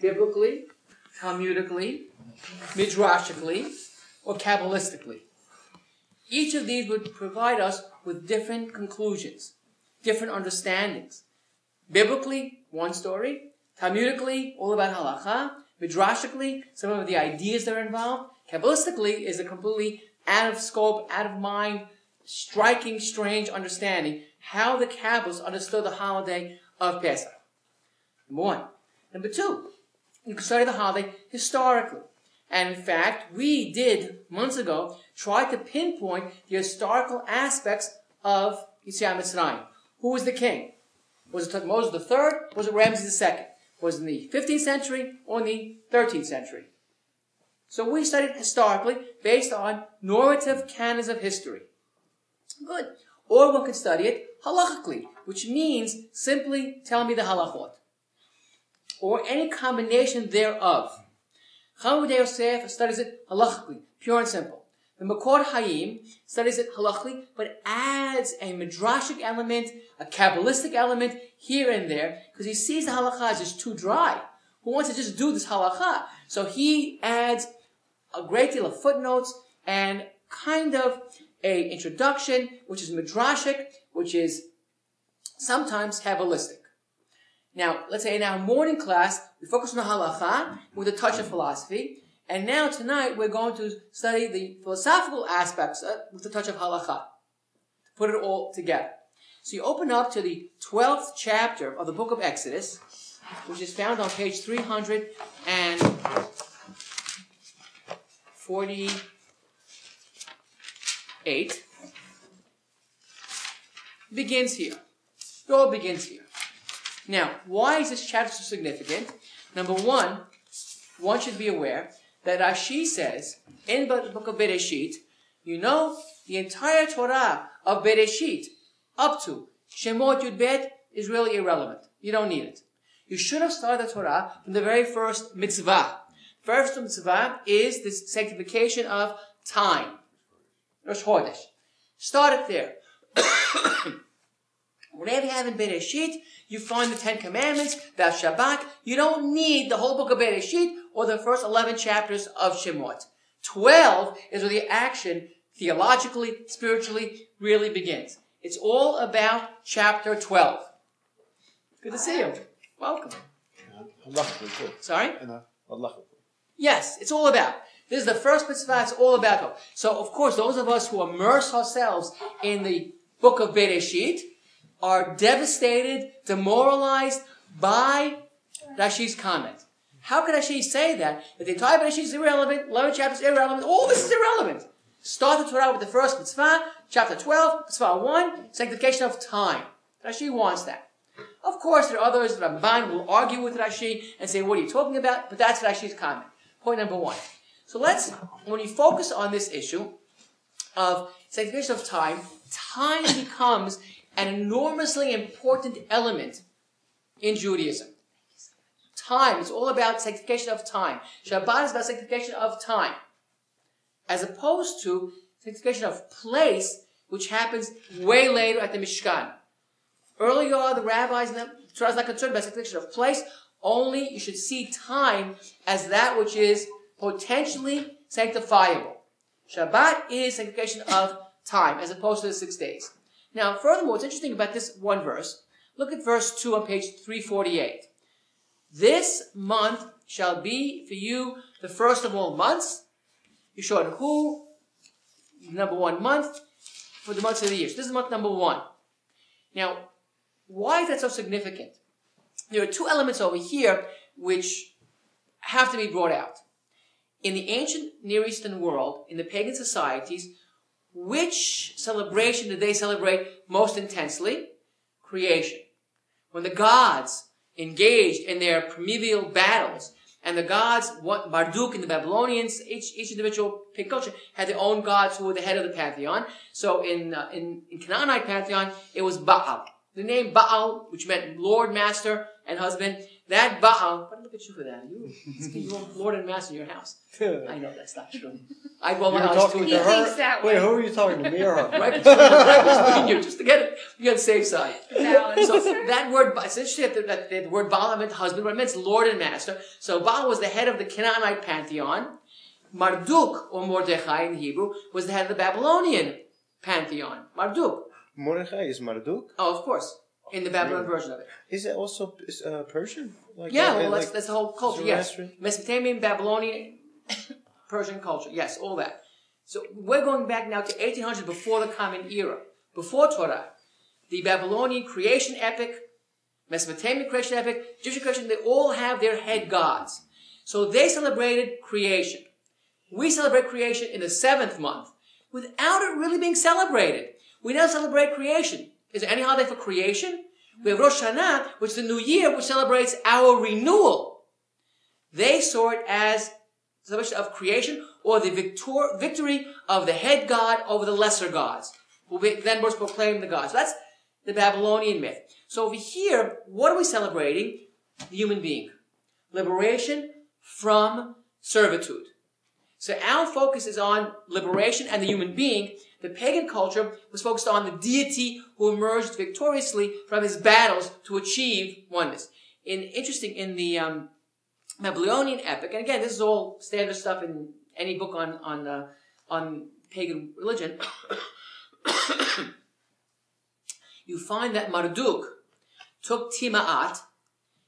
biblically, Talmudically, Midrashically, or Kabbalistically. Each of these would provide us with different conclusions, different understandings. Biblically, one story. Talmudically, all about halacha. Midrashically, some of the ideas that are involved. Kabbalistically is a completely out of scope, out of mind, striking, strange understanding how the Kabbalists understood the holiday of Pesach. Number one. Number two, you can study the holiday historically. And in fact, we did months ago try to pinpoint the historical aspects of Yetziat Mitzrayim. Who was the king? Was it Moses III? Was it Ramses II? Was it in the 15th century or in the 13th century? So we studied historically based on normative canons of history. Good. Or one could study it halachically, which means simply tell me the halachot. Or any combination thereof. Chavod Yosef studies it halachically, pure and simple. The Makor Hayim studies it halachically, but adds a midrashic element, a kabbalistic element here and there, because he sees the halacha as just too dry. Who wants to just do this halacha? So he adds a great deal of footnotes and kind of a introduction, which is midrashic, which is sometimes kabbalistic. Now, let's say in our morning class, we focus on the halacha with a touch of philosophy. And now tonight we're going to study the philosophical aspects with a touch of halacha. To put it all together. So you open up to the 12th chapter of the book of Exodus, which is found on page 348. Begins here. It all begins here. Now, why is this chapter so significant? Number one, one should be aware that Rashi says in the book of Bereshit, you know, the entire Torah of Bereshit up to Shemot Yud Bet is really irrelevant. You don't need it. You should have started the Torah from the very first mitzvah. First mitzvah is the sanctification of time. Rosh Chodesh. Start it there. Whenever you have in Bereshit, you find the Ten Commandments, the Shabbat. You don't need the whole book of Bereshit or the first 11 chapters of Shemot. 12 is where the action, theologically, spiritually, really begins. It's all about chapter 12. Good to see you. Welcome. Sorry? Yes, it's all about. This is the first mitzvah, it's all about. So, of course, those of us who immerse ourselves in the book of Bereshit, are devastated, demoralized by Rashi's comment. How could Rashi say that? That the entire Rashi is irrelevant, 11 chapters irrelevant, all this is irrelevant. Start the Torah with the first mitzvah, chapter 12, mitzvah 1, sanctification of time. Rashi wants that. Of course, there are others, Ramban will argue with Rashi and say, what are you talking about? But that's Rashi's comment. Point number one. So let's, when you focus on this issue of sanctification of time, time becomes an enormously important element in Judaism. Time. It's all about sanctification of time. Shabbat is about sanctification of time. As opposed to sanctification of place, which happens way later at the Mishkan. Earlier, the rabbis and the Torah is not concerned about sanctification of place. Only you should see time as that which is potentially sanctifiable. Shabbat is sanctification of time, as opposed to the six days. Now, furthermore, what's interesting about this one verse, look at verse 2 on page 348. This month shall be for you the first of all months. You showed who, number one month, for the months of the year. So this is month number one. Now, why is that so significant? There are two elements over here which have to be brought out. In the ancient Near Eastern world, in the pagan societies, which celebration did they celebrate most intensely? Creation. When the gods engaged in their primeval battles, and the gods, what Marduk and the Babylonians, each, each individual culture had their own gods who were the head of the pantheon. So in, uh, in, in Canaanite pantheon, it was Baal. The name Baal, which meant Lord, Master, and Husband, that Baal, oh, but look at you for that. You, you're Lord and Master in your house. I know that's not true. I well, You're I was talking doing to He that. thinks her. that Wait, who are you talking to? Me or her? Right between, right between you, just to get it, be on the safe side. Balance. So that word, it's interesting that, that the word Baal meant husband, but it meant Lord and Master. So Baal was the head of the Canaanite pantheon. Marduk, or Mordechai in Hebrew, was the head of the Babylonian pantheon. Marduk. Mordechai is Marduk. Oh, of course. In the Babylon version of it. Is it also uh, Persian? Like Yeah, well, like that's, that's the whole culture, yes. Mesopotamian, Babylonian, Persian culture, yes, all that. So we're going back now to 1800 before the Common Era, before Torah. The Babylonian creation epic, Mesopotamian creation epic, Jewish creation, they all have their head gods. So they celebrated creation. We celebrate creation in the seventh month without it really being celebrated. We now celebrate creation. Is there any holiday for creation? We have Rosh Hashanah, which is the new year, which celebrates our renewal. They saw it as celebration of creation or the victor- victory of the head god over the lesser gods, who then was proclaimed the gods. So that's the Babylonian myth. So over here, what are we celebrating? The human being. Liberation from servitude. So our focus is on liberation and the human being. The pagan culture was focused on the deity who emerged victoriously from his battles to achieve oneness. In interesting in the um, Babylonian epic, and again, this is all standard stuff in any book on on uh, on pagan religion. you find that Marduk took Tiamat,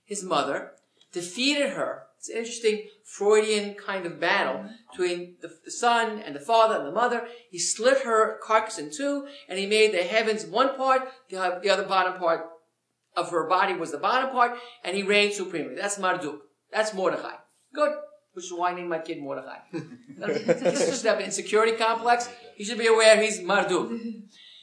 his mother, defeated her. It's an interesting Freudian kind of battle mm-hmm. between the, the son and the father and the mother. He slit her carcass in two, and he made the heavens one part, the, the other bottom part of her body was the bottom part, and he reigned supremely. That's Marduk. That's Mordechai. Good. Which is why I named my kid Mordechai. this is just an insecurity complex. You should be aware he's Marduk.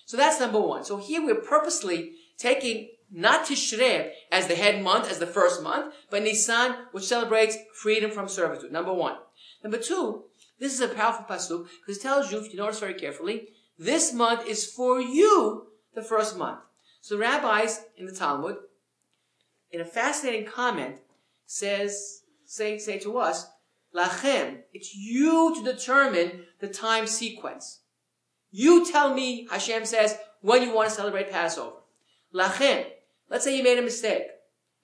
So that's number one. So here we're purposely taking not Tishrei as the head month, as the first month, but Nisan, which celebrates freedom from servitude. Number one. Number two, this is a powerful pasuk because it tells you, if you notice very carefully, this month is for you, the first month. So rabbis in the Talmud, in a fascinating comment, says, say, say to us, Lachem, it's you to determine the time sequence. You tell me, Hashem says, when you want to celebrate Passover. Lachem, let's say you made a mistake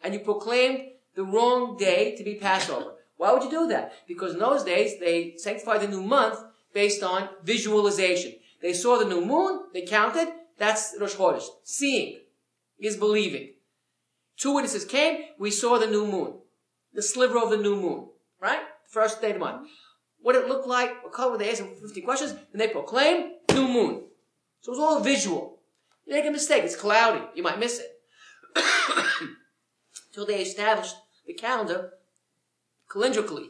and you proclaimed the wrong day to be Passover. Why would you do that? Because in those days, they sanctified the new month based on visualization. They saw the new moon, they counted, that's Rosh Chodesh. Seeing is believing. Two witnesses came, we saw the new moon. The sliver of the new moon. Right? First day of the month. What it looked like, what color, they asked them 50 questions, and they proclaimed new moon. So it was all visual. You make a mistake, it's cloudy, you might miss it. Till they established the calendar calendrically,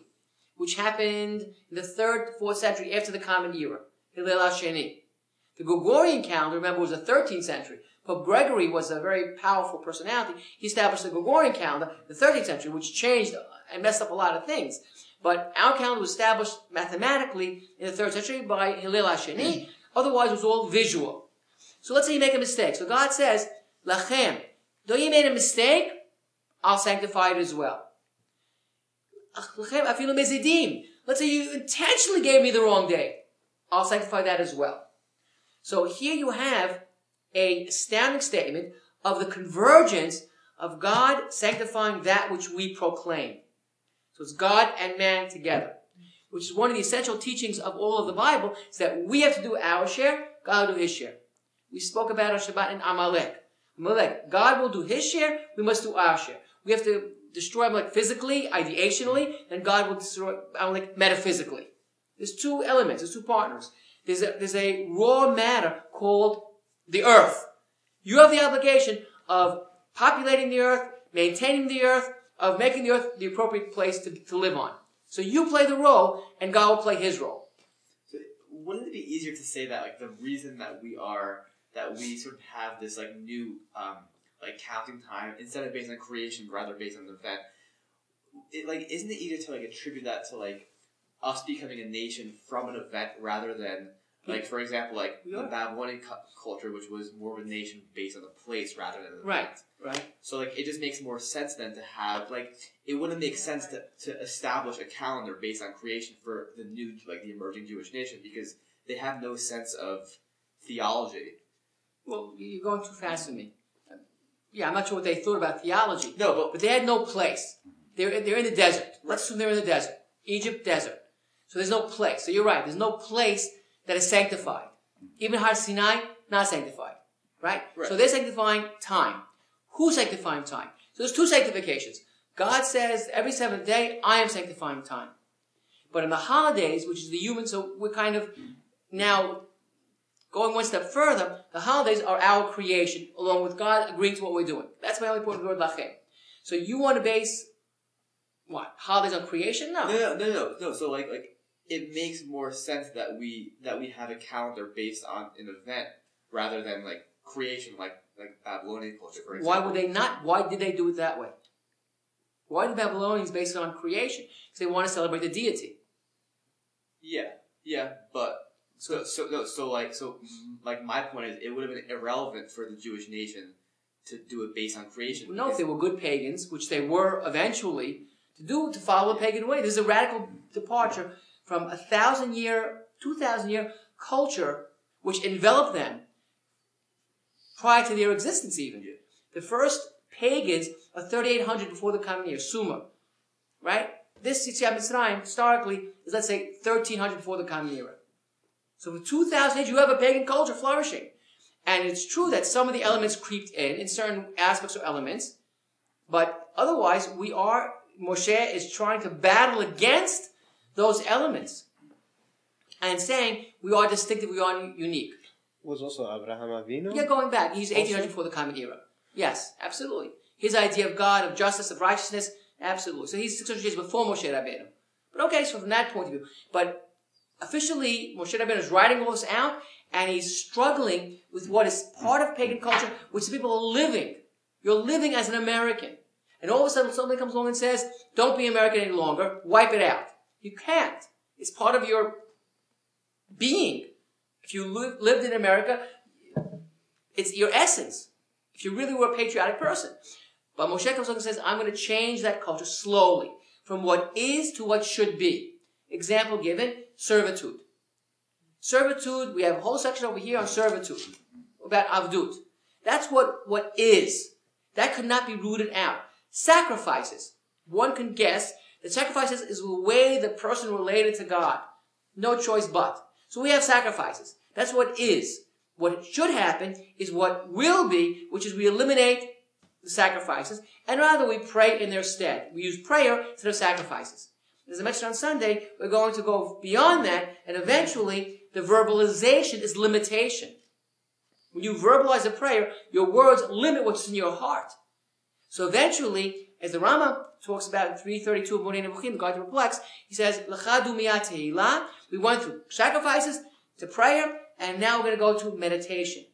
which happened in the third, fourth century after the Common Era, Hillel HaSheni. The Gregorian calendar, remember, was the 13th century. Pope Gregory was a very powerful personality. He established the Gregorian calendar, the 13th century, which changed and messed up a lot of things. But our calendar was established mathematically in the third century by Hillel HaSheni. Otherwise, it was all visual. So let's say you make a mistake. So God says, Lachem, though you made a mistake, I'll sanctify it as well. Let's say you intentionally gave me the wrong day. I'll sanctify that as well. So here you have a astounding statement of the convergence of God sanctifying that which we proclaim. So it's God and man together. Which is one of the essential teachings of all of the Bible, is that we have to do our share, God will do his share. We spoke about on Shabbat in Amalek. Amalek, God will do his share, we must do our share. We have to destroy Amalek physically, ideationally, and God will destroy Amalek metaphysically. There's two elements, there's two partners. There's a, there's a raw matter called the earth. You have the obligation of populating the earth, maintaining the earth, of making the earth the appropriate place to, to live on. So you play the role, and God will play his role. So wouldn't it be easier to say that like the reason that we are that we sort of have this like new um, like counting time instead of based on creation, rather based on the event? It, like isn't it easier to like attribute that to like us becoming a nation from an event rather than Like for example, like We the. Babylonian cu- culture, which was more of a nation based on the place rather than the Right. event. Right. So like it just makes more sense then to have like it wouldn't make sense to, to establish a calendar based on creation for the new like the emerging Jewish nation because they have no sense of theology. Well, you're going too fast for me. Yeah, I'm not sure what they thought about theology, No, but but they had no place. They're they're in the desert. Let's assume they're in the desert, Egypt desert. So there's no place. So you're right. There's no place that is sanctified. Even Har Sinai, not sanctified. Right? Right. So they're sanctifying time. Who's sanctifying time? So there's two sanctifications. God says every seventh day, I am sanctifying time. But in the holidays, which is the human, so we're kind of now going one step further, the holidays are our creation, along with God agreeing to what we're doing. That's my only point with the word lachem. So you want to base what holidays on creation? No. no, no, no, no, no. So like like it makes more sense that we that we have a calendar based on an event rather than like creation, like like Babylonian culture, for example. Why would they not? Why did they do it that way? Why did Babylonians base it on creation? Because they want to celebrate the deity. Yeah, yeah, but so so no, so like so like my point is it would have been irrelevant for the Jewish nation to do it based on creation. No, if they were good pagans, which they were eventually, to do to follow a pagan way. This is a radical departure from a thousand year, two thousand year culture which enveloped them prior to their existence even. Yeah. The first pagans are 3800 before the common year, Sumer. Right? This Yetziat Mitzrayim, historically, is let's say 1300 before the common era. So for 2000 years, you have a pagan culture flourishing. And it's true that some of the elements creeped in, in certain aspects or elements, but otherwise, we are, Moshe is trying to battle against those elements and saying we are distinctive, we are unique. Was also Abraham Avinu. Yeah, going back, he's 1800 before the Common Era. Yes, absolutely. His idea of God, of justice, of righteousness, absolutely. So he's 600 years before Moshe Rabbeinu. But okay, so from that point of view, but officially, Moshe Rabbeinu is writing all this out, and he's struggling with what is part of pagan culture, which the people are living. You're living as an American. And all of a sudden somebody comes along and says, don't be American any longer, wipe it out. You can't. It's part of your being. If you li- lived in America, it's your essence. If you really were a patriotic person. But Moshe comes along and says, I'm going to change that culture slowly from what is to what should be. Example given, servitude. Servitude, we have a whole section over here on servitude, about avdut. That's what, what is. That could not be rooted out. Sacrifices. One can guess that sacrifices is the way the person related to God. No choice but. So we have sacrifices. That's what is. What should happen is what will be, which is we eliminate the sacrifices, and rather we pray in their stead. We use prayer instead of sacrifices. As I mentioned on Sunday, we're going to go beyond that, and eventually the verbalization is limitation. When you verbalize a prayer, your words limit what's in your heart. So eventually, as the Rambam talks about in 332 of Moreh Nevuchim, the Guide Perplex, he says. We went through sacrifices to prayer, and now we're going to go to meditation.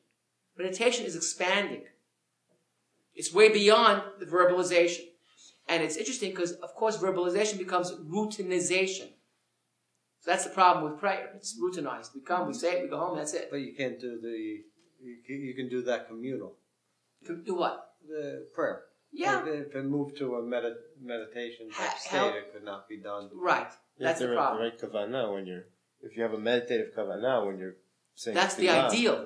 Meditation is expanding. It's way beyond the verbalization. And it's interesting because, of course, verbalization becomes routinization. So that's the problem with prayer. It's routinized. We come, we say it, we go home, that's it. But you can't do the. You can, do that communal. Do what? The prayer. Yeah, If, if it moved to a medit meditation type Ha- state, how- it could not be done. right. You That's have the problem. Right kavana when you're. If you have a meditative kavana when you're saying. That's the tefillah, ideal.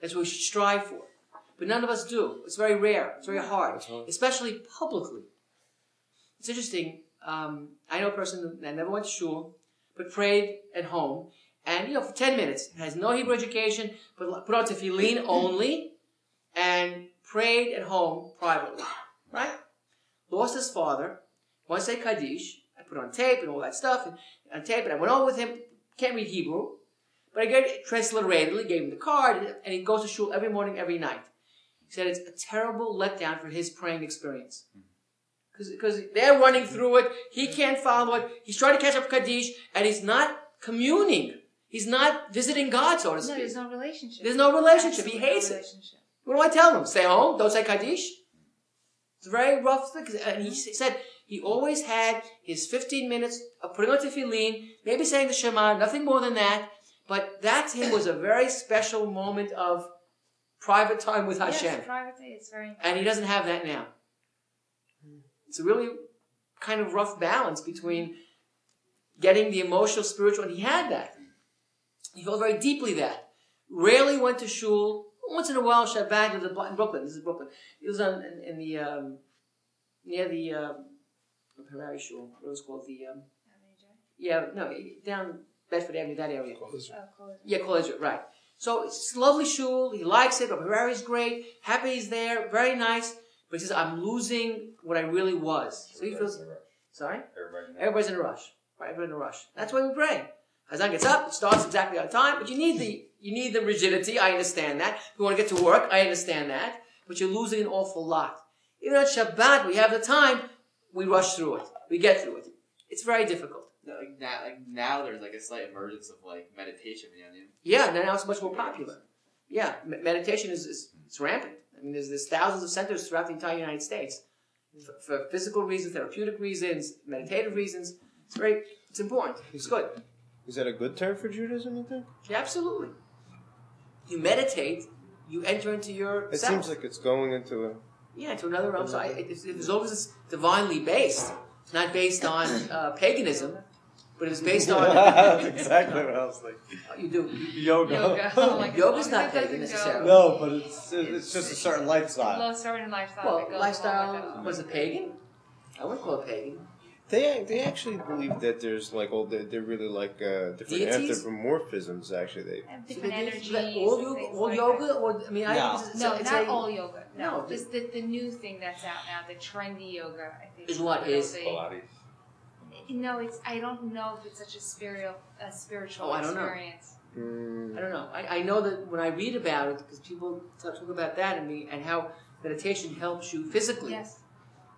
That's what we should strive for. But none of us do. It's very rare. It's very hard, hard. especially publicly. It's interesting. Um, I know a person that never went to shul, but prayed at home, and you know for ten minutes has no Hebrew education, but put on tefillin only, and prayed at home privately. Right? Lost his father. To say kaddish? I put on tape and all that stuff, and on tape, and I went over with him. Can't read Hebrew, but I get it transliteratedly, gave him the card, and he goes to shul every morning, every night. He said it's a terrible letdown for his praying experience. Because they're running through it, he can't follow it, he's trying to catch up Kaddish, and he's not communing. He's not visiting God, so to No, speak. there's no relationship. There's no relationship. He hates no it. What do I tell him? Stay home, don't say Kaddish? It's a very rough thing. And he said he always had his 15 minutes of putting on tefillin, maybe saying the Shema, nothing more than that. But that to him was a very special moment of private time with Hashem. Yes, privately, it's very And he doesn't have that now. It's a really kind of rough balance between getting the emotional, spiritual, and he had that. He felt very deeply that. Rarely went to shul. Once in a while, Shabbat in the- in Brooklyn. This is Brooklyn. He was on, in, in the um, near the um, Harari Shul. What was called the um, yeah no down Bedford Avenue that area. Oh, cool. Yeah, College, right. So it's a lovely shul. He likes it. Rabbi Harari's great. Happy he's there. Very nice. But he says, I'm losing what I really was. So he feels, sorry? Everybody's in a rush. Right, everybody's in a rush. That's why we pray. Hazan gets up, it starts exactly on time, but you need the, you need the rigidity. I understand that. If you want to get to work, I understand that. But you're losing an awful lot. Even on Shabbat, we have the time, we rush through it. We get through it. It's very difficult. No, like now, like now, there's like a slight emergence of like meditation. You know, Yeah, now it's much more popular. Yeah, meditation is, is it's rampant. I mean, there's, there's thousands of centers throughout the entire United States for, for physical reasons, therapeutic reasons, meditative reasons. It's very, it's important. It's good. Is that a good term for Judaism, you think? Yeah, absolutely. You meditate, you enter into your It self. seems like it's going into a. yeah, to another realm. So I, it, it's- as long as it's divinely based, it's not based on uh, paganism, but it's based on That's exactly what I was thinking. you do. Yoga. Yoga. Oh my God. Yoga's As not as it pagan necessarily. go No, but it's it's just a certain lifestyle. Low certain lifestyle. Well, that goes along lifestyle was it pagan? I wouldn't call it pagan. They they actually believe that there's like all they're, they're really like uh, different Deities? anthropomorphisms. Actually, they And different they energies. that all yoga, all like yoga, that. or I mean, I No. it's, No, it's not a- all yoga. No, No, just the, the new thing that's out now, the trendy yoga. I think Is what is you know, is? the- No, it's. I don't know if it's such a spiritual, a spiritual Oh, I don't know. experience. mm, I don't know. I, I know that when I read about it, because people talk, talk about that and me and how meditation helps you physically. Yes.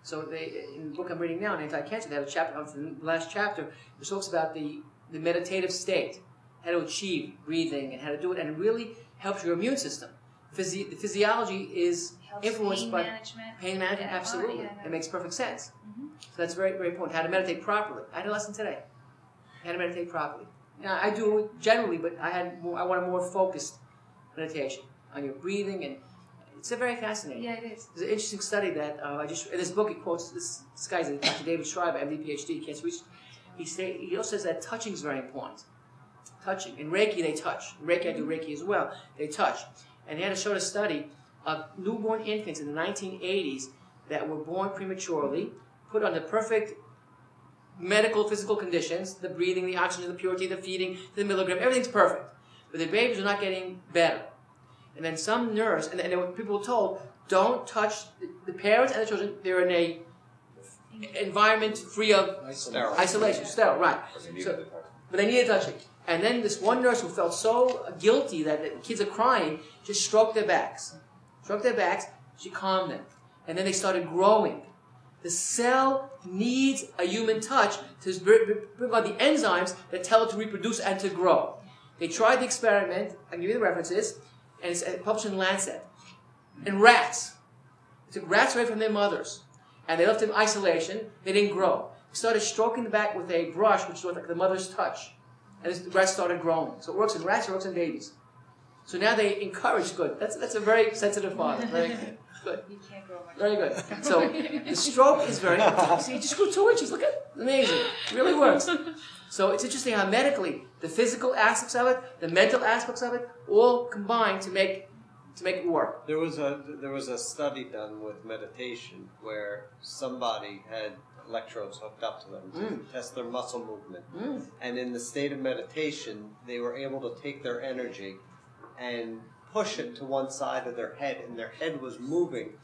So they in the book I'm reading now, on anti-cancer, they have a chapter on the last chapter which talks about the the meditative state, how to achieve breathing and how to do it, and it really helps your immune system. Physi- the physiology is Helps influenced pain by management. pain management. Yeah, absolutely, yeah, it makes perfect sense. Mhm. So that's very very important. How to meditate properly. I had a lesson today. How to meditate properly. Now I do it generally, but I had more, I want a more focused meditation on your breathing, and it's a very fascinating. Yeah, it is. There's an interesting study that uh, I just in this book. He quotes this, this guy's Dr. David Schreiber, MD, PhD, cancer research. He say he also says that touching is very important. Touching in Reiki, they touch. In Reiki, I do Reiki as well. They touch, and they had to show a study of newborn infants in the 1980s that were born prematurely, put under perfect medical, physical conditions, the breathing, the oxygen, the purity, the feeding, the milligram, everything's perfect. But the babies are not getting better. And then some nurse, and, and then people were told, don't touch the, the parents and the children. They're in a environment free of Sterile. isolation, sterile, right. So, but they needed touching. And then this one nurse who felt so guilty that the kids are crying just stroked their backs. Stroked their backs, she calmed them. And then they started growing. The cell needs a human touch to br- bring about the enzymes that tell it to reproduce and to grow. They tried the experiment, I'll give you the references, and it's uh, published in Lancet. In rats. They took rats away from their mothers, and they left them in isolation. They didn't grow. They started stroking the back with a brush, which was like the mother's touch. And the rats started growing. So it works in rats, it works in babies. So now they encourage good. That's, that's a very sensitive father. Very good. Good. You can't grow much. Very good. So the stroke is very. See, he just grew two inches. Look at it. amazing. It really works. So it's interesting how medically the physical aspects of it, the mental aspects of it, all combine to make to make it work. There was a there was a study done with meditation where somebody had electrodes hooked up to them to test their muscle movement, Mm. and in the state of meditation, they were able to take their energy and push it to one side of their head, and their head was moving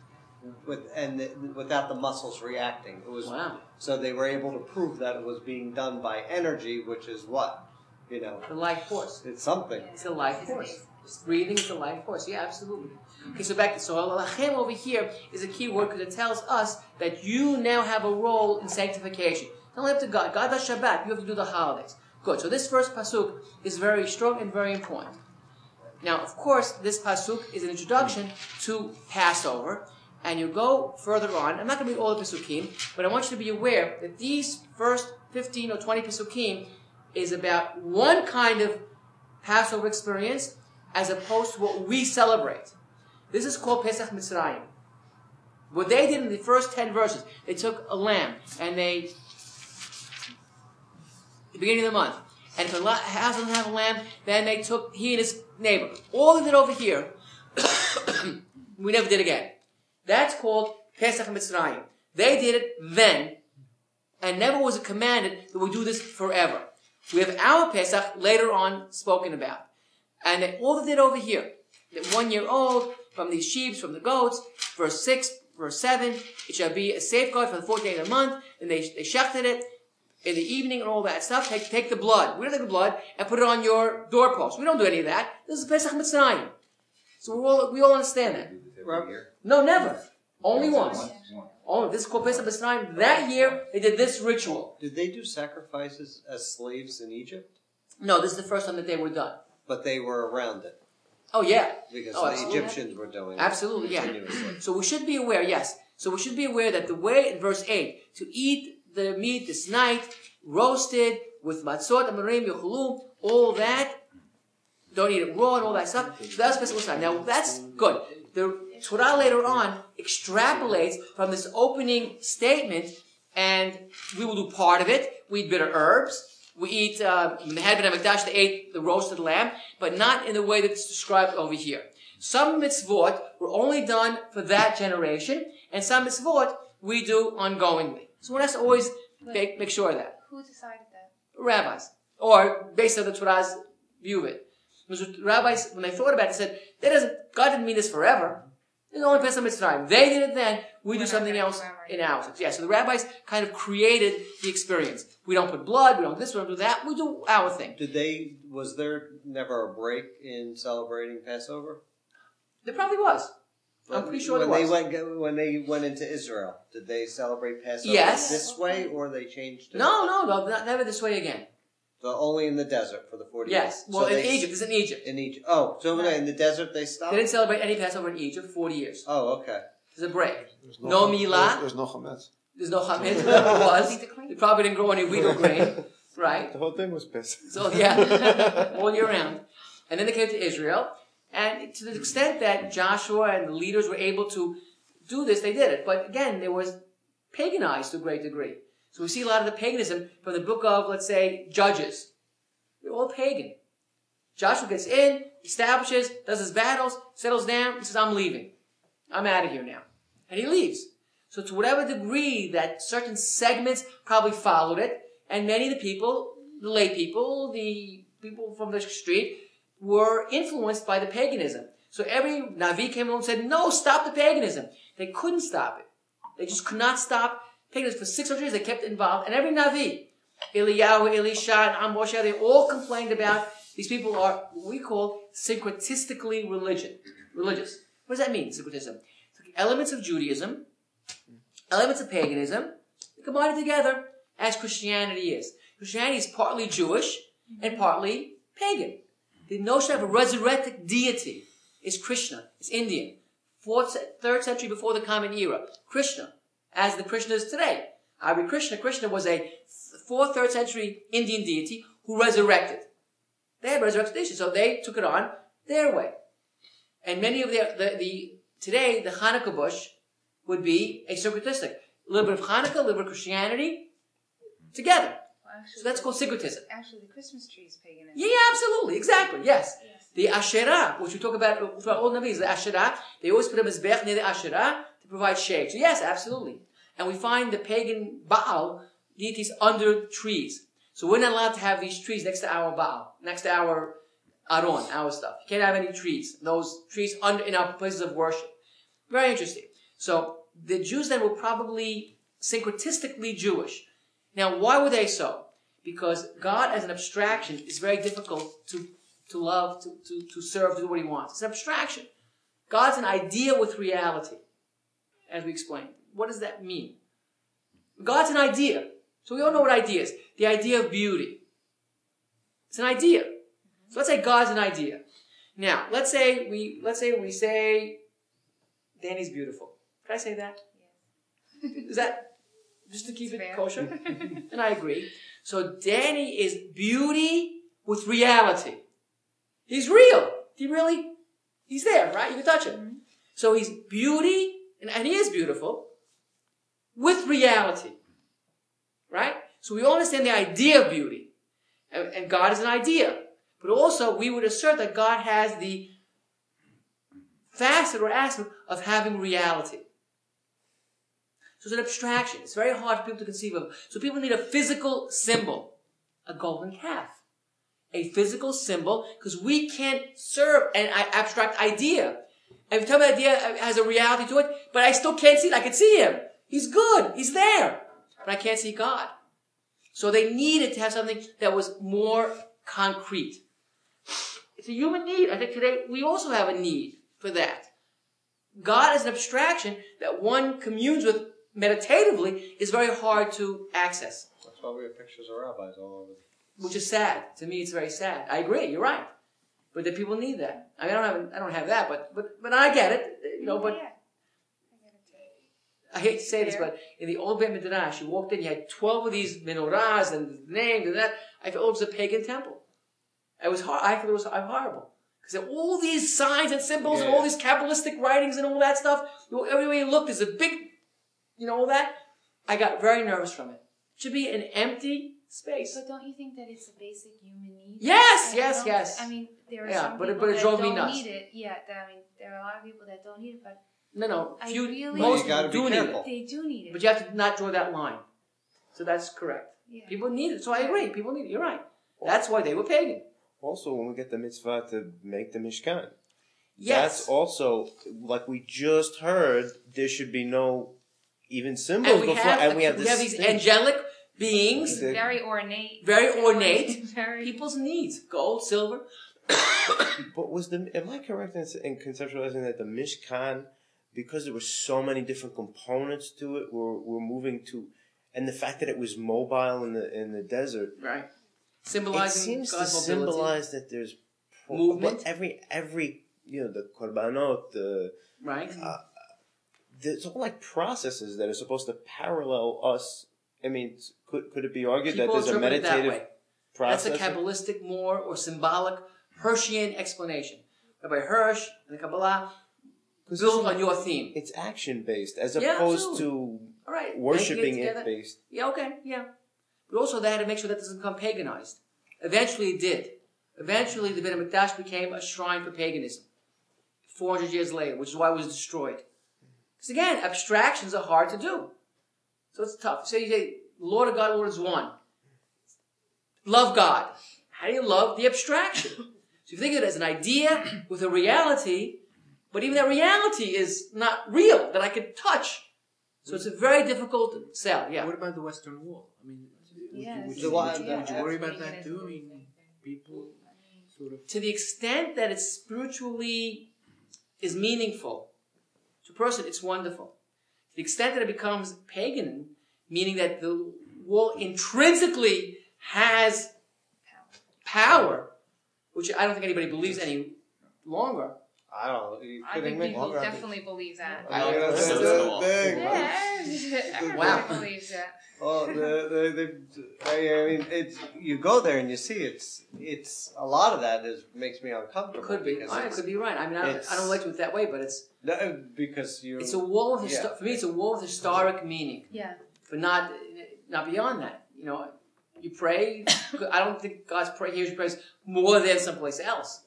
with and the, without the muscles reacting. It was Wow. so they were able to prove that it was being done by energy, which is what you know, The life force. it's something. It's a life force. Breathing is a life force. Yeah, absolutely. Okay, so back to so lachem over here is a key word because it tells us that you now have a role in sanctification. Don't live to God. God does Shabbat. You have to do the holidays. Good. So this first pasuk is very strong and very important. Now, of course, this pasuk is an introduction to Passover, and you go further on. I'm not going to read all the pasukim, but I want you to be aware that these first 15 or 20 pasukim is about one kind of Passover experience as opposed to what we celebrate. This is called Pesach Mitzrayim. What they did in the first 10 verses, they took a lamb and they, the beginning of the month, and if a house doesn't have a lamb, then they took he and his neighbor. All they did over here, we never did again. That's called Pesach Mitzrayim. They did it then, and never was it commanded that we do this forever. We have our Pesach later on spoken about. And they, all they did over here, that one year old, from these sheep, from the goats, verse 6, verse 7, it shall be a safeguard for the fourth day of the month, and they, they shechted it in the evening and all that stuff. Take, take the blood. We don't take the blood and put it on your doorpost. We don't do any of that. This is Pesach Mitzrayim. So we all, we all understand that. No, never. Only once. Only oh, this is called Pesach Mitzrayim. That year, they did this ritual. Did they do sacrifices as slaves in Egypt? No, this is the first time that they were done. But they were around it Oh, yeah. because Oh, the absolutely. Egyptians were doing it Absolutely, yeah. So we should be aware, yes. So we should be aware that the way in verse 8, to eat the meat this night, roasted, with matzot, amarim, yochulu, all that, don't eat it raw and all that stuff. So that's Pesach Mitzrayim. Now that's good. The Torah later on extrapolates from this opening statement, and we will do part of it. We eat bitter herbs. We eat, uh, in the Had Ben HaMikdash, they ate the roasted lamb, but not in the way that's described over here. Some mitzvot were only done for that generation, and some mitzvot we do ongoingly. So one has to always make, make sure of that. Who decided that? Rabbis. Or based on the Torah's view of it. Because rabbis, when they thought about it, said, that doesn't, God didn't mean this forever. It's only Pesach Mitzrayim. They did it then, we do We're not something else do our- in ours. Yeah, so the rabbis kind of created the experience. We don't put blood, we don't do this, we don't do that, we do our thing. Did they? Was there never a break in celebrating Passover? There probably was. I'm pretty sure when there they was. went when they went into Israel, did they celebrate Passover Yes. this way or they changed it? No, no, no, not, never this way again. So only in the desert for the forty. Yes. days. Well, So in they- Egypt, this is in Egypt. In Egypt. Oh, so in the desert they stopped. They didn't celebrate any Passover in Egypt for 40 years. Oh, okay. There's a break. There's No cham- milah. There's, there's no chametz. There's no chametz, never was. Eat the cream. They probably didn't grow any wheat or grain, right? The whole thing was pissed. So yeah, all year round. And then they came to Israel, and to the extent that Joshua and the leaders were able to do this, they did it. But again, there was paganized to a great degree. So we see a lot of the paganism from the book of, let's say, Judges. They're all pagan. Joshua gets in, establishes, does his battles, settles down, he says, I'm leaving. I'm out of here now. And he leaves. So to whatever degree that certain segments probably followed it, and many of the people, the lay people, the people from the street, were influenced by the paganism. So every Navi came along and said, no, stop the paganism. They couldn't stop it. They just could not stop paganism. For 600 years, they kept involved. And every Navi, Eliyahu, Elisha, and Amos, they all complained about these people are what we call syncretistically religion, religious. What does that mean, syncretism? Elements of Judaism, elements of paganism, combined together as Christianity is. Christianity is partly Jewish and partly pagan. The notion of a resurrected deity is Krishna. It's Indian. Fourth, third century before the Common Era. Krishna, as the Krishna is today. Hare Krishna. Krishna was a fourth, third century Indian deity who resurrected. They had resurrected deity, so they took it on their way. And many of their, the, the, today, the Hanukkah bush would be a syncretistic. A little bit of Hanukkah, a little bit of Christianity, together. Well, actually, So that's called syncretism. Actually, the Christmas tree is paganism. Yeah, absolutely, exactly, yes. Yes. The Asherah, which we talk about for all Nabis, the Asherah, they always put a Mizbech near the Asherah provide shade. So yes, absolutely. And we find the pagan Baal deities under trees. So we're not allowed to have these trees next to our Baal, next to our Aron, our stuff. You can't have any trees. Those trees under in our places of worship. Very interesting. So the Jews then were probably syncretistically Jewish. Now, why were they so? Because God as an abstraction is very difficult to, to love, to, to, to serve, to do what he wants. It's an abstraction. God's an idea with reality, as we explained. What does that mean? God's an idea. So we all know what idea is. The idea of beauty. It's an idea. So let's say God's an idea. Now, let's say we let's say we say Danny's beautiful. Can I say that? Is that just to keep it Fair. kosher? and I agree. So Danny is beauty with reality. He's real. He really, he's there, right? You can touch him. Mm-hmm. So he's beauty, and, and he is beautiful, with reality. Right? So we all understand the idea of beauty. And, and God is an idea. But also, we would assert that God has the facet or aspect of having reality. So it's an abstraction. It's very hard for people to conceive of. So people need a physical symbol. A golden calf. A physical symbol, because we can't serve an abstract idea. Every time idea has a reality to it, but I still can't see it. I can see him. He's good. He's there. But I can't see God. So they needed to have something that was more concrete. It's a human need. I think today we also have a need for that. God is an abstraction that one communes with meditatively is very hard to access, That's why we have pictures of rabbis all over. which is sad. To me, it's very sad. I agree. You're right. But the people need that. I mean, I don't have, I don't have that, but, but, but I get it. You know, but Yeah. I hate to say this, but in the old Beit Midrash, you walked in, you had 12 of these menorahs and names and that. I felt it was a pagan temple. It was hard. I thought it was horrible. Because all these signs and symbols and all these Kabbalistic writings and all that stuff, you- everywhere you look, there's a big, you know, all that. I got very nervous from it. It should be an empty space. But don't you think that it's a basic human need? Yes, I yes, yes. I mean, there are Yeah, some but it- people but it that drove me don't nuts. need it. Yeah, that- I mean, there are a lot of people that don't need it, but No, no. I Few, really- most You gotta people be do need it. they do need it. But you have to not draw that line. So that's correct. yeah. People need it. So I agree. People need it. You're right. That's why they were pagan. Also, when we get the mitzvah to make the Mishkan, Yes. that's also like we just heard. There should be no even symbols and before, have, and we have, we this have these thing. angelic beings, very ornate. very ornate. Very. People's needs, gold, silver. But was the am I correct in, in conceptualizing that the Mishkan, because there were so many different components to it, were were moving to, and the fact that it was mobile in the in the desert, Right. it Symbolizing seems to mobility. symbolize that there's pro- Movement. every every you know the korbanot the Right. Uh, there's all like processes that are supposed to parallel us. I mean, could could it be argued People that there's a it that meditative process? That's a Kabbalistic more or symbolic Hirschian explanation. Rabbi Hirsch and the Kabbalah build on your theme. It's action based as Yeah, opposed All right. to worshiping it together. based. Yeah, okay, yeah. But also they had to make sure that doesn't become paganized. Eventually it did. Eventually the Beit HaMikdash became a shrine for paganism. 400 years later, which is why it was destroyed. Because again, abstractions are hard to do. So it's tough. So you say, Lord of God, Lord is one. Love God. How do you love the abstraction? so you think of it as an idea with a reality, but even that reality is not real, that I can touch. So it's a very difficult sell, yeah. What about the Western Wall? I mean, would, Yes. you, would, you, would, you, yeah, would you worry about that too? I mean, people sort of. to the extent that it spiritually is meaningful to a person, it's wonderful. To the extent that it becomes pagan, meaning that the wall intrinsically has power, which I don't think anybody believes any longer. I don't know. You I think people definitely believe that. I don't Yeah, think that's the thing. Yeah, everybody Wow. believes that. Well, the, the, the, I mean, it's you go there and you see it's it's a lot of that is makes me uncomfortable. Could be. I could be right. I mean, I don't, it's- I don't like to it that way, but it's No, because you. it's a wall of histo- Yeah. for me. It's a wall of historic meaning. Yeah. but not not beyond that. You know, you pray. I don't think God's pray hears your prayers more than someplace else.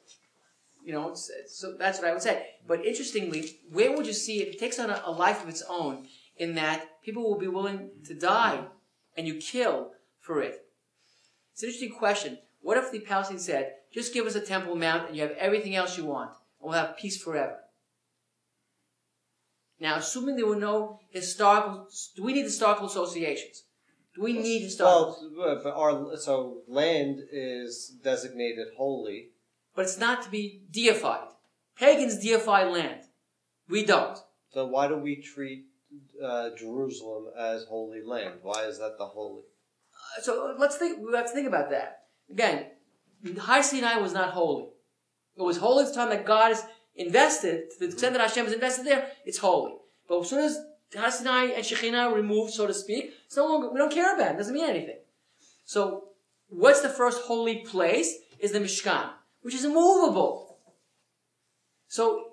You know, it's, it's- so that's what I would say. But interestingly, where would you see it? It takes on a, a life of its own in that people will be willing to die and you kill for it. It's an interesting question. What if the Palestinians said, just give us a Temple Mount and you have everything else you want, and we'll have peace forever? Now, assuming there were no historical, do we need historical associations? Do we need historical? well, but our so land is designated holy. but it's not to be deified. Pagans deify land. We don't. So why do we treat uh, Jerusalem as holy land? Why is that the holy? Uh, So let's think. We have to think about that again. Har Sinai was not holy. It was holy the time that God is invested. To the extent that Hashem is invested there, it's holy. But as soon as Har Sinai and Shekhinah are removed, so to speak, no longer. We don't care about it. It doesn't mean anything. So, what's the first holy place? Is the Mishkan, which is immovable. So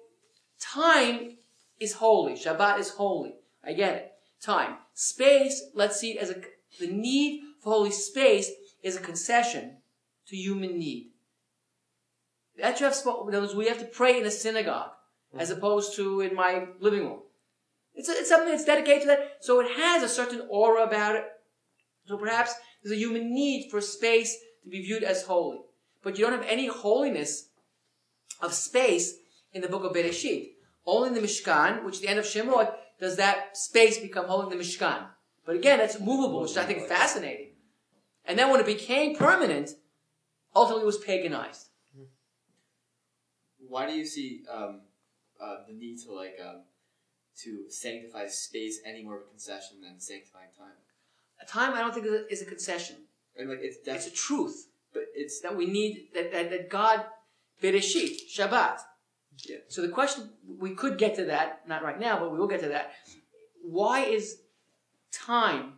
time is holy. Shabbat is holy. I get it. Time. Space, let's see it as a, the need for holy space is a concession to human need. That you have spoken, in words, we have to pray in a synagogue hmm. as opposed to in my living room. It's, a, it's something that's dedicated to that. So it has a certain aura about it. So perhaps there's a human need for space to be viewed as holy. But you don't have any holiness of space in the book of Bereshit. Only in the Mishkan, which at the end of Shemot, does that space become holy in the Mishkan. But again, that's movable, which I think is fascinating. And then when it became permanent, ultimately it was paganized. Why do you see um, uh, the need to like um, to sanctify space any more of a concession than sanctifying time? A time I don't think is a- concession. I mean, like it's It's a truth but it's that we need, that, that, that God, Bereshit, Shabbat. So the question, we could get to that, not right now, but we will get to that. Why is time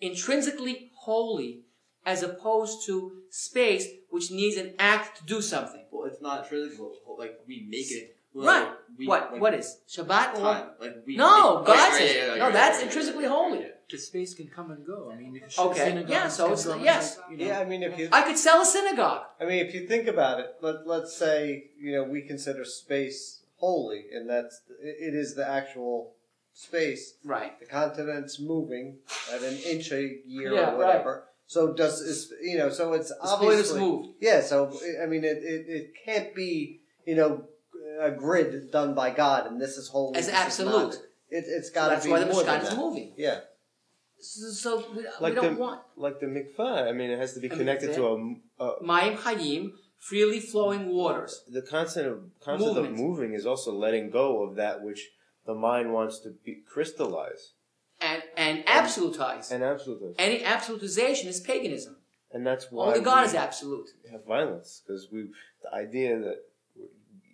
intrinsically holy as opposed to space which needs an act to do something? well, it's not well, like we make it. Well, Right. We, what? like, what is? Shabbat or? time? Like we. No, make, God Right, says, right, yeah, yeah, no, right, that's right, intrinsically right, holy. yeah. The space can come and go. I mean, you Okay, synagogues yeah, so it's- yes. like, you know, Yeah, I mean, if you, I could sell a synagogue. I mean, if you think about it, let let's say you know we consider space holy, and that's it is the actual space. Right. The continent's moving at an inch a year Yeah, or whatever. Right. So does is you know? So it's It's holiness obviously moved. yeah. So I mean, it, it it can't be you know a grid done by God, and this is holy. As this is absolute. not. It, it's So got to that's be why the more than Mishkan is that. moving. Yeah. So, so we, we don't the- want Like the mikvah, I mean, it has to be connected to a, a Mayim Hayim, freely flowing waters. the concept of concept Movement. of moving is also letting go of that which the mind wants to be crystallize and and absolutize. and absolute, Any absolutization is paganism. and that's why Only God we is absolute. have violence because we the idea that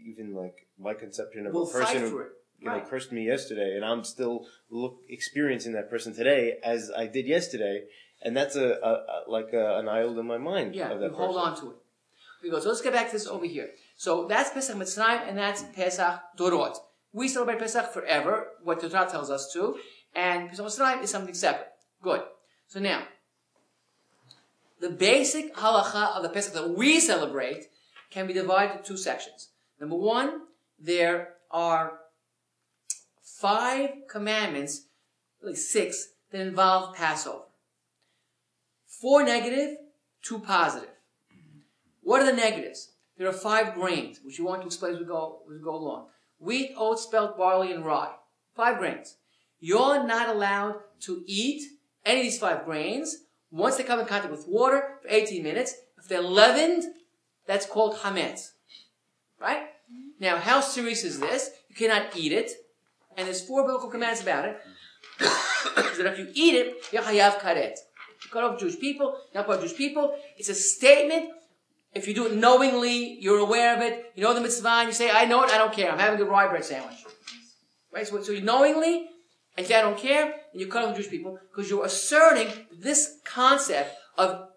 even like my conception of We'll a person who you know cursed me yesterday, and I'm still look experiencing that person today as I did yesterday, and that's a, a, a like a, an idol in my mind Yeah, you that hold on to it. We go. So let's get back to this over here. So that's Pesach Mitzrayim, and that's Pesach Dorot. We celebrate Pesach forever, what the Torah tells us to, and Pesach Mitzrayim is something separate. Good. So now, the basic halacha of the Pesach that we celebrate can be divided into two sections. Number one, there are five commandments, really six, that involve Passover. Four negative, two positive. What are the negatives? There are five grains, which you want to explain as we go, as we go along. Wheat, oats, spelt, barley, and rye. Five grains. You're not allowed to eat any of these five grains once they come in contact with water for 18 minutes. If they're leavened, that's called hametz. Right? Now, how serious is this? You cannot eat it. And there's four biblical commands about it. that if you eat it, you're hayav karet. You cut off Jewish people, not part of Jewish people. It's a statement. If you do it knowingly, you're aware of it, you know the mitzvah, and you say, I know it, I don't care. I'm having a rye bread sandwich. Right? So, so you knowingly, and say, I don't care, and you cut off Jewish people, because you're asserting this concept of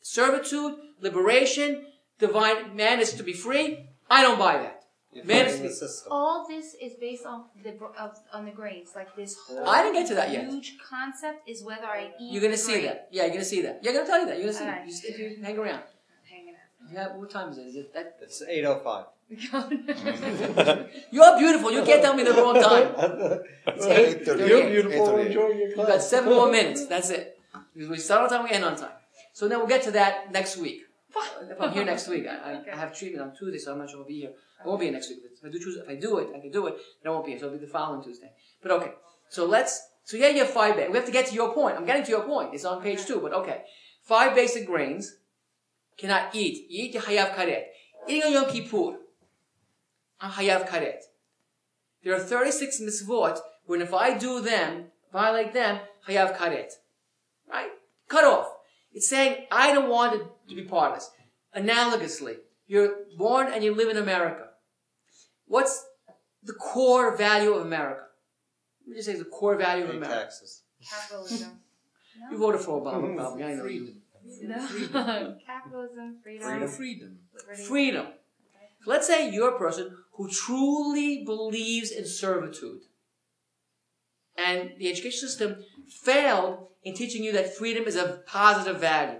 servitude, liberation, divine, man is to be free. I don't buy that. You're Man, the system. All this is based on the of, on the grains. Like this whole I didn't get to that yet. huge concept is whether I eat. You're gonna see grain. that. Yeah, you're gonna see that. You're gonna tell you that. You're gonna see Alright. it. You just, you hang around. Hanging Yeah, what time is it? Is it that? It's eight oh five. out. You're beautiful. You can't tell me the wrong time. It's eight You're. You're beautiful. Enjoy your You've class. got seven more minutes. That's it. Because we start on time, we end on time. So then we'll get to that next week. If I'm here next week, I, I, I have treatment on Tuesday, so I'm not sure I'll be here. I won't be here next week. If I do choose, if I do it, I can do it. Then I won't be here, so it'll be the following Tuesday. But okay. So let's. So yeah, you have five. Ba- we have to get to your point. I'm getting to your point. It's on page two, but okay. Five basic grains cannot eat. You eat the hayav karet. Eating on Yom Kippur. I'm hayav karet. There are 36 mitzvot when if I do them, violate them, hayav karet. Right? Cut off. It's saying, I don't want it to be part of this. Analogously, you're born and you live in America. What's the core value of America? Let me just say the core value of Pay America. taxes. Capitalism. You voted for Obama, probably. I know you. freedom. No. Freedom. Capitalism, freedom, Freedom. Freedom. liberty. Freedom. Let's say you're a person who truly believes in servitude. And the education system failed in teaching you that freedom is a positive value.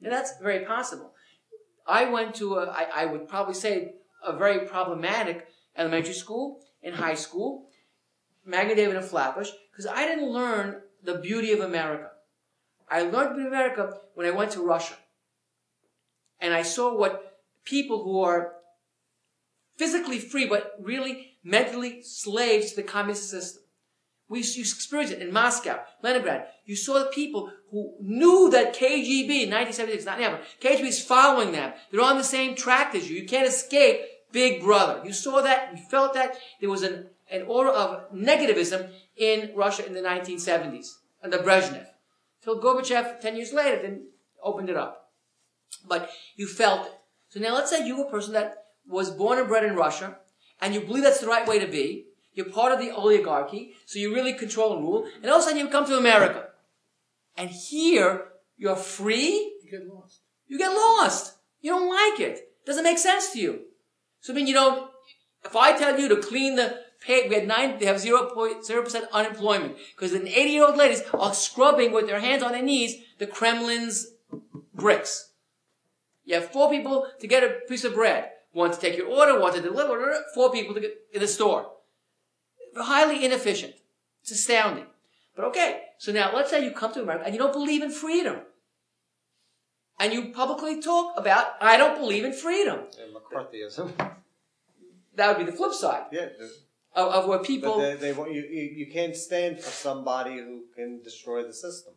And that's very possible. I went to a, I, I would probably say, a very problematic elementary school and high school, Magen David and Flatbush, because I didn't learn the beauty of America. I learned of America when I went to Russia. And I saw what people who are physically free, but really mentally slaves to the communist system. We you experienced it in Moscow, Leningrad. You saw the people who knew that KGB in 1976, not now, KGB is following them. They're on the same track as you. You can't escape Big Brother. You saw that. You felt that. There was an, an aura of negativism in Russia in the 1970s under Brezhnev. Till Gorbachev, 10 years later, then opened it up. But you felt it. So now let's say you were a person that was born and bred in Russia, and you believe that's the right way to be. You're part of the oligarchy, so you really control and rule. And all of a sudden you come to America. And here, you're free. You get lost. You get lost. You don't like it. it Doesn't make sense to you. So I mean, you don't, if I tell you to clean the pay, we had nine, they have 0.0% unemployment. Because an 80 year old ladies are uh, scrubbing with their hands on their knees the Kremlin's bricks. You have four people to get a piece of bread. One to take your order, one to deliver, four people to get in the store highly inefficient. It's astounding. But okay, so now let's say you come to America and you don't believe in freedom. And you publicly talk about, I don't believe in freedom. And McCarthyism. That would be the flip side Yeah. of, of where But people. they, they want you, you. You can't stand for somebody who can destroy the system.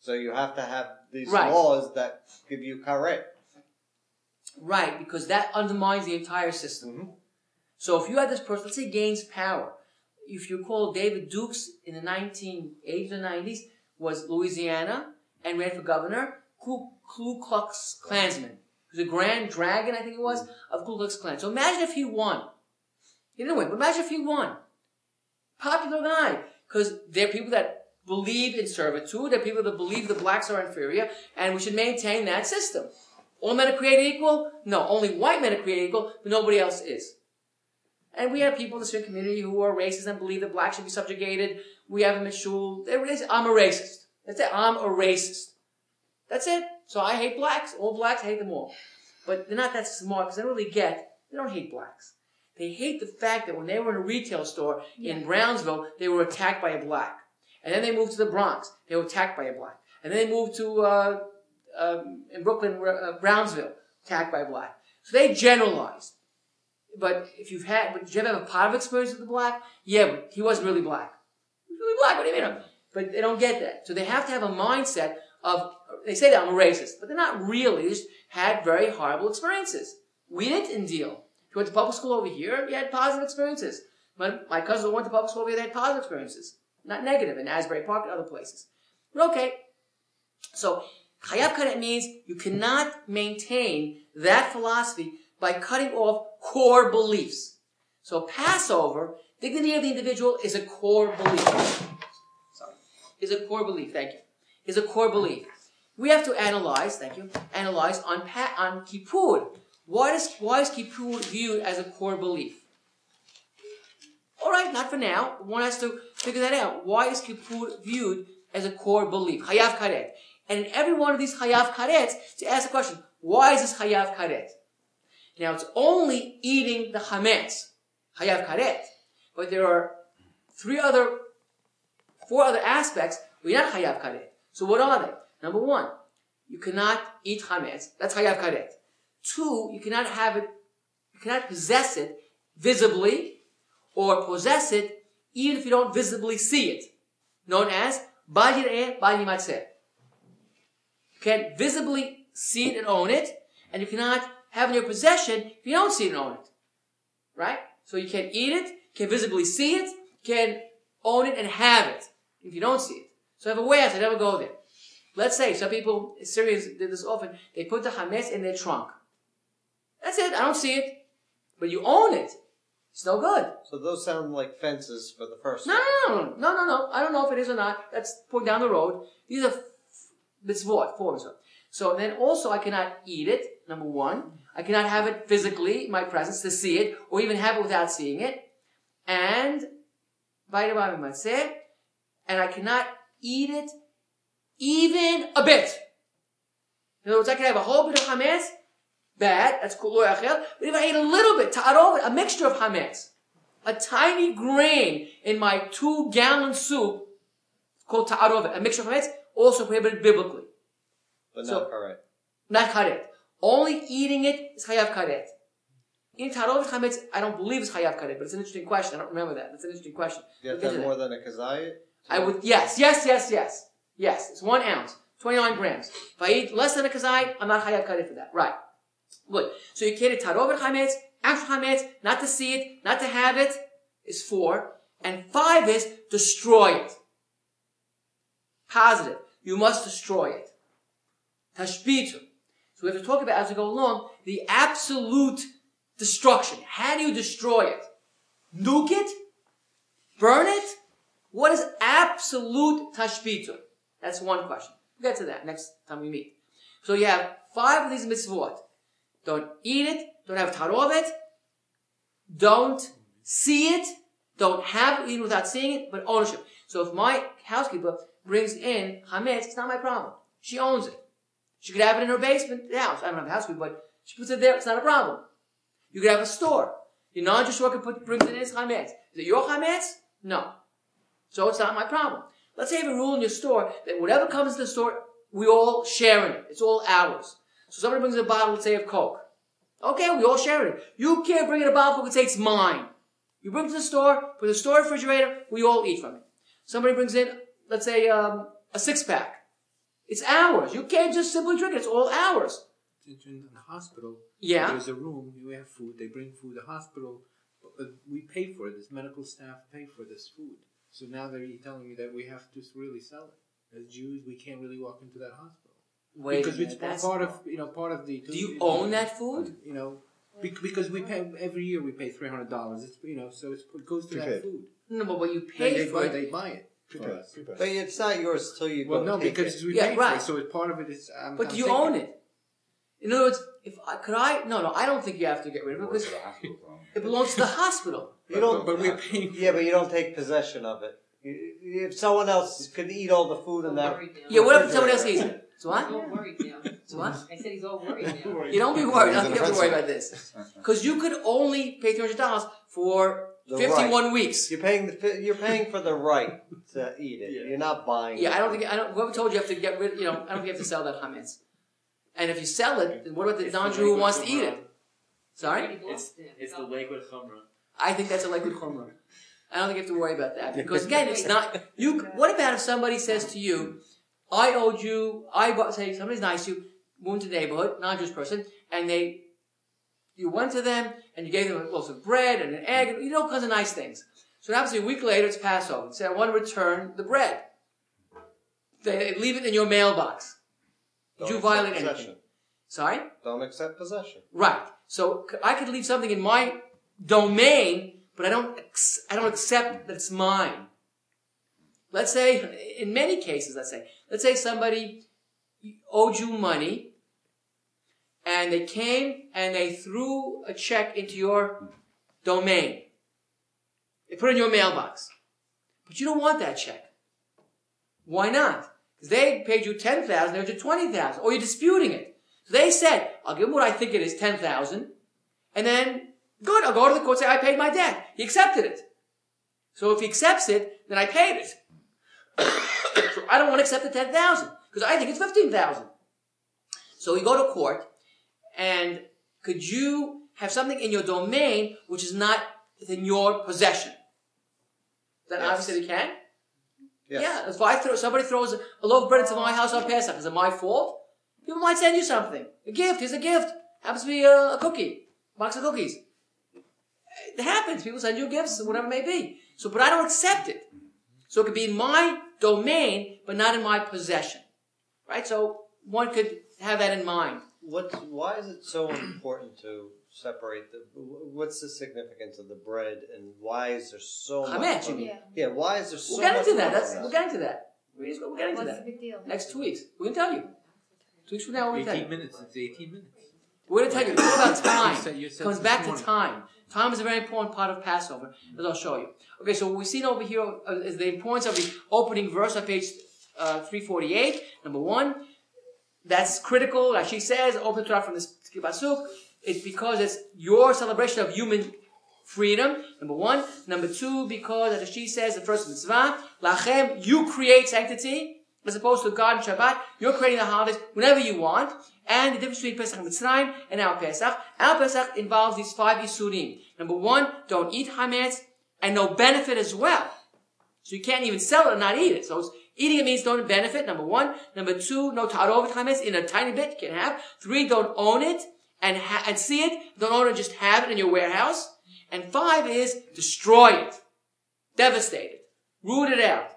So you have to have these Right. laws that give you karet. Right, because that undermines the entire system. Mhm. So if you had this person, let's say gains power. If you recall, David Dukes in the 1980s or 90s was Louisiana and ran for governor, Ku, Ku Klux Klansman. He was a grand dragon, I think it was, of Ku Klux Klan. So imagine if he won. He didn't win, but imagine if he won. Popular guy. Because there are people that believe in servitude, there are people that believe the blacks are inferior, and we should maintain that system. All men are created equal? No, only white men are created equal, but nobody else is. And we have people in the student community who are racist and believe that blacks should be subjugated. We have them at shul. They're racist. I'm a racist. That's it. I'm a racist. That's it. So I hate blacks. All blacks, I hate them all. But they're not that smart because they don't really get, they don't hate blacks. They hate the fact that when they were in a retail store in Brownsville, they were attacked by a black. And then they moved to the Bronx. They were attacked by a black. And then they moved to, uh, um, in Brooklyn, uh, Brownsville, attacked by a black. So they generalized. But if you've had, but did you ever have a positive experience with the black? Yeah, but he wasn't really black. He was really black. What do you mean? But they don't get that. So they have to have a mindset of, they say that I'm a racist, but they're not really. They just had very horrible experiences. We didn't deal. If you went to public school over here, you had positive experiences. My, my cousins who went to public school over here, they had positive experiences. Not negative in Asbury Park and other places. But okay. So, Karet means you cannot maintain that philosophy by cutting off core beliefs. So Passover, dignity of the individual is a core belief. Sorry. Is a core belief, thank you. Is a core belief. We have to analyze, thank you, analyze on, pa- on Kippur. Why is, why is Kippur viewed as a core belief? Alright, not for now. One has to figure that out. Why is Kippur viewed as a core belief? Hayav Karet. And in every one of these hayav Karets, to ask the question, why is this hayav Karet? Now it's only eating the chametz, hayav karet, but there are three other, four other aspects you're not hayav karet. So what are they? Number one, you cannot eat chametz. That's hayav karet. Two, you cannot have it, you cannot possess it visibly or possess it even if you don't visibly see it. Known as bajireh bayimatzeh. You can't visibly see it and own it, and you cannot have in your possession if you don't see it and own it. Right? So you can eat it, can visibly see it, can own it and have it if you don't see it. So I have a way out to never go there. Let's say some people, Syrians did this often, they put the hametz in their trunk. That's it, I don't see it. But you own it. It's no good. So those sound like fences for the first. No, no, no, no, no, no. I don't know if it is or not. That's put down the road. These are mitzvot, forms. So then also I cannot eat it, number one. I cannot have it physically my presence to see it, or even have it without seeing it. And and I cannot eat it even a bit. In other words, I can have a whole bit of hametz, bad, that's kul lo yachel, but if I ate a little bit, ta'arov, a mixture of hametz, a tiny grain in my two gallon soup, called ta'arov, a mixture of hametz, also prohibited biblically. But So- not correct. Not karet. Only eating it is chayav karet. In ta'arov hametz, I don't believe it's chayav karet, but it's an interesting question. I don't remember that. It's an interesting question. You have to get have more than a kazayit? I would, yes, yes, yes, yes. Yes, it's one ounce, 29 grams. If I eat less than a kazai, I'm not chayav karet for that. Right. Good. So you can't eat tarovet chametz, actual chametz, not to see it, not to have it, is four. And five is destroy it. Positive. You must destroy it. Tashbitu. So we have to talk about, as we go along, the absolute destruction. How do you destroy it? Nuke it? Burn it? What is absolute tashbitu? That's one question. We'll get to that next time we meet. So you have five of these mitzvot. Don't eat it, don't have tarovet, don't see it, don't have it even without seeing it, but ownership. So if my housekeeper brings in chametz, it's not my problem. She owns it. She could have it in her basement, house. I don't have a housekeeper, but she puts it there, it's not a problem. You could have a store. Your non-Jewish worker put, brings it in his chametz. Is it your chametz? No. So it's not my problem. Let's say you have a rule in your store that whatever comes to the store, we all share in it. It's all ours. So somebody brings a bottle, let's say, of Coke. Okay, we all share it. You can't bring in a bottle of Coke and say it's mine. You bring it to the store, put it in the store refrigerator, we all eat from it. Somebody brings in, let's say, um, a six pack. It's ours. You can't just simply drink it. It's all ours. In, in the hospital, Yeah. there's a room, You have food, they bring food, the hospital, we pay for it, this medical staff pay for this food. So now they're telling me that we have to really sell it. As Jews, we can't really walk into that hospital. Wait because a it's minute. That's, part of, you know, part of the... do you own that food? You know, because we pay, every year we pay $300. It's, you know, so it's, it goes to that food. No, but what you They, pay they, for buy, it. they buy it for us. But it's not yours till you Well, go no, take because it. we Yeah, pay for right. it, so it's part of it is... I'm, But I'm do you taking own it? In other words, if I, could I? No, no, I don't think you have to get rid of it because it belongs to the hospital. You don't, But we're paying yeah, but you don't take possession of it. You- If someone else could eat all the food in that, Yeah, what if someone else eats it? So what? He's what? all worried now. So what? I said he's all worried now. You don't be worried. I don't think you have to worry about this because you could only pay three hundred dollars for The fifty-one weeks. you're paying the, you're paying for the right to eat it. Yeah. You're not buying. It. Yeah, it. I don't think I don't. Whoever told you you have to get rid? You know, I don't think you have to sell that chametz. And if you sell it, then what about the It's the non-Jew who wants to eat it? Sorry, It's, it's the liquid chumrah. I think that's a liquid chumrah. I don't think you have to worry about that because again, it's not you. What about if somebody says to you, "I owed you," I bought, say somebody's nice to you, moved to the neighborhood, non-Jewish person, and they, you went to them and you gave them a loaf of bread and an egg, and you know, all kinds of nice things. So obviously a week later it's Passover. You say, "I want to return the bread." They leave it in your mailbox. Did Don't you accept violate possession. anything? Sorry. Don't accept possession. Right. So I could leave something in my domain, but I don't. I don't accept that it's mine. Let's say, in many cases, let's say, let's say somebody owed you money, and they came and they threw a check into your domain. They put it in your mailbox, but you don't want that check. Why not? Because they paid you ten thousand, they owed you twenty thousand, or you're disputing it. So they said, I'll give him what I think it is, 10,000. And then, good, I'll go to the court and say, I paid my debt. He accepted it. So if he accepts it, then I paid it. so I don't want to accept the 10,000 because I think it's 15,000. So we go to court and could you have something in your domain which is not within your possession? Then Yes. obviously we can. Yes. Yeah, if I throw, somebody throws a loaf of bread into my house on Pesach, is it my fault? People might send you something. A gift. Here's a gift. Happens to be a, a cookie. Box of cookies. It happens. People send you gifts, whatever it may be. So, but I don't accept it. So it could be in my domain, but not in my possession. Right? So one could have that in mind. What? Why is it so important to separate the? What's the significance of the bread, and why is there so I'm much? at you. Yeah. Yeah, why is there so We'll get much? into that. on That's, we'll get into that. We'll we'll get into What's that. the big deal? Next two weeks. We can tell you. Two weeks from now, we'll tell 18 you. minutes, it's 18 minutes. We're going to tell you, it's all about time. You said- you said comes this back to morning. time. Time is a very important part of Passover, as I'll show you. Okay, so what we've seen over here uh, is the importance of the opening verse on page uh, 348. Number one, that's critical. Like she says, open Torah from this pasuk. It's because it's your celebration of human freedom. Number one. Number two, because as she says, the first mitzvah, lachem, you create sanctity. As opposed to God and Shabbat, you're creating the holidays whenever you want. And the difference between Pesach Mitzrayim and our Pesach. Our Pesach involves these five Isurim. Number one, don't eat Hametz, and no benefit as well. So you can't even sell it and not eat it. So it's, eating it means don't benefit, number one. Number two, no tarov Hametz in a tiny bit, you can have. Three, don't own it and, ha- and see it. Don't own it, just have it in your warehouse. And five is destroy it. Devastate it. Root it out.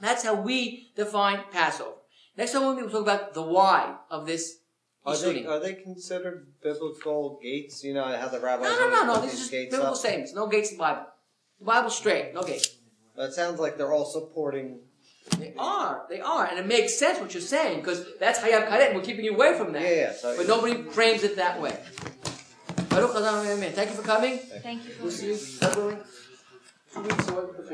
That's how we define Passover. Next time we'll talk about the why of this Are they, are they considered biblical gates? You know how the rabbis No, no, no, no. This these is just gates biblical statements. No gates in the Bible. The Bible's straight. No gates. That sounds like they're all supporting. They are. They are. And it makes sense what you're saying because that's Hayav Karet and we're keeping you away from that. Yeah, yeah. So But nobody frames it that way. Baruch Hashem, amen. Thank you for coming. Thank you We'll see you, God two weeks away before.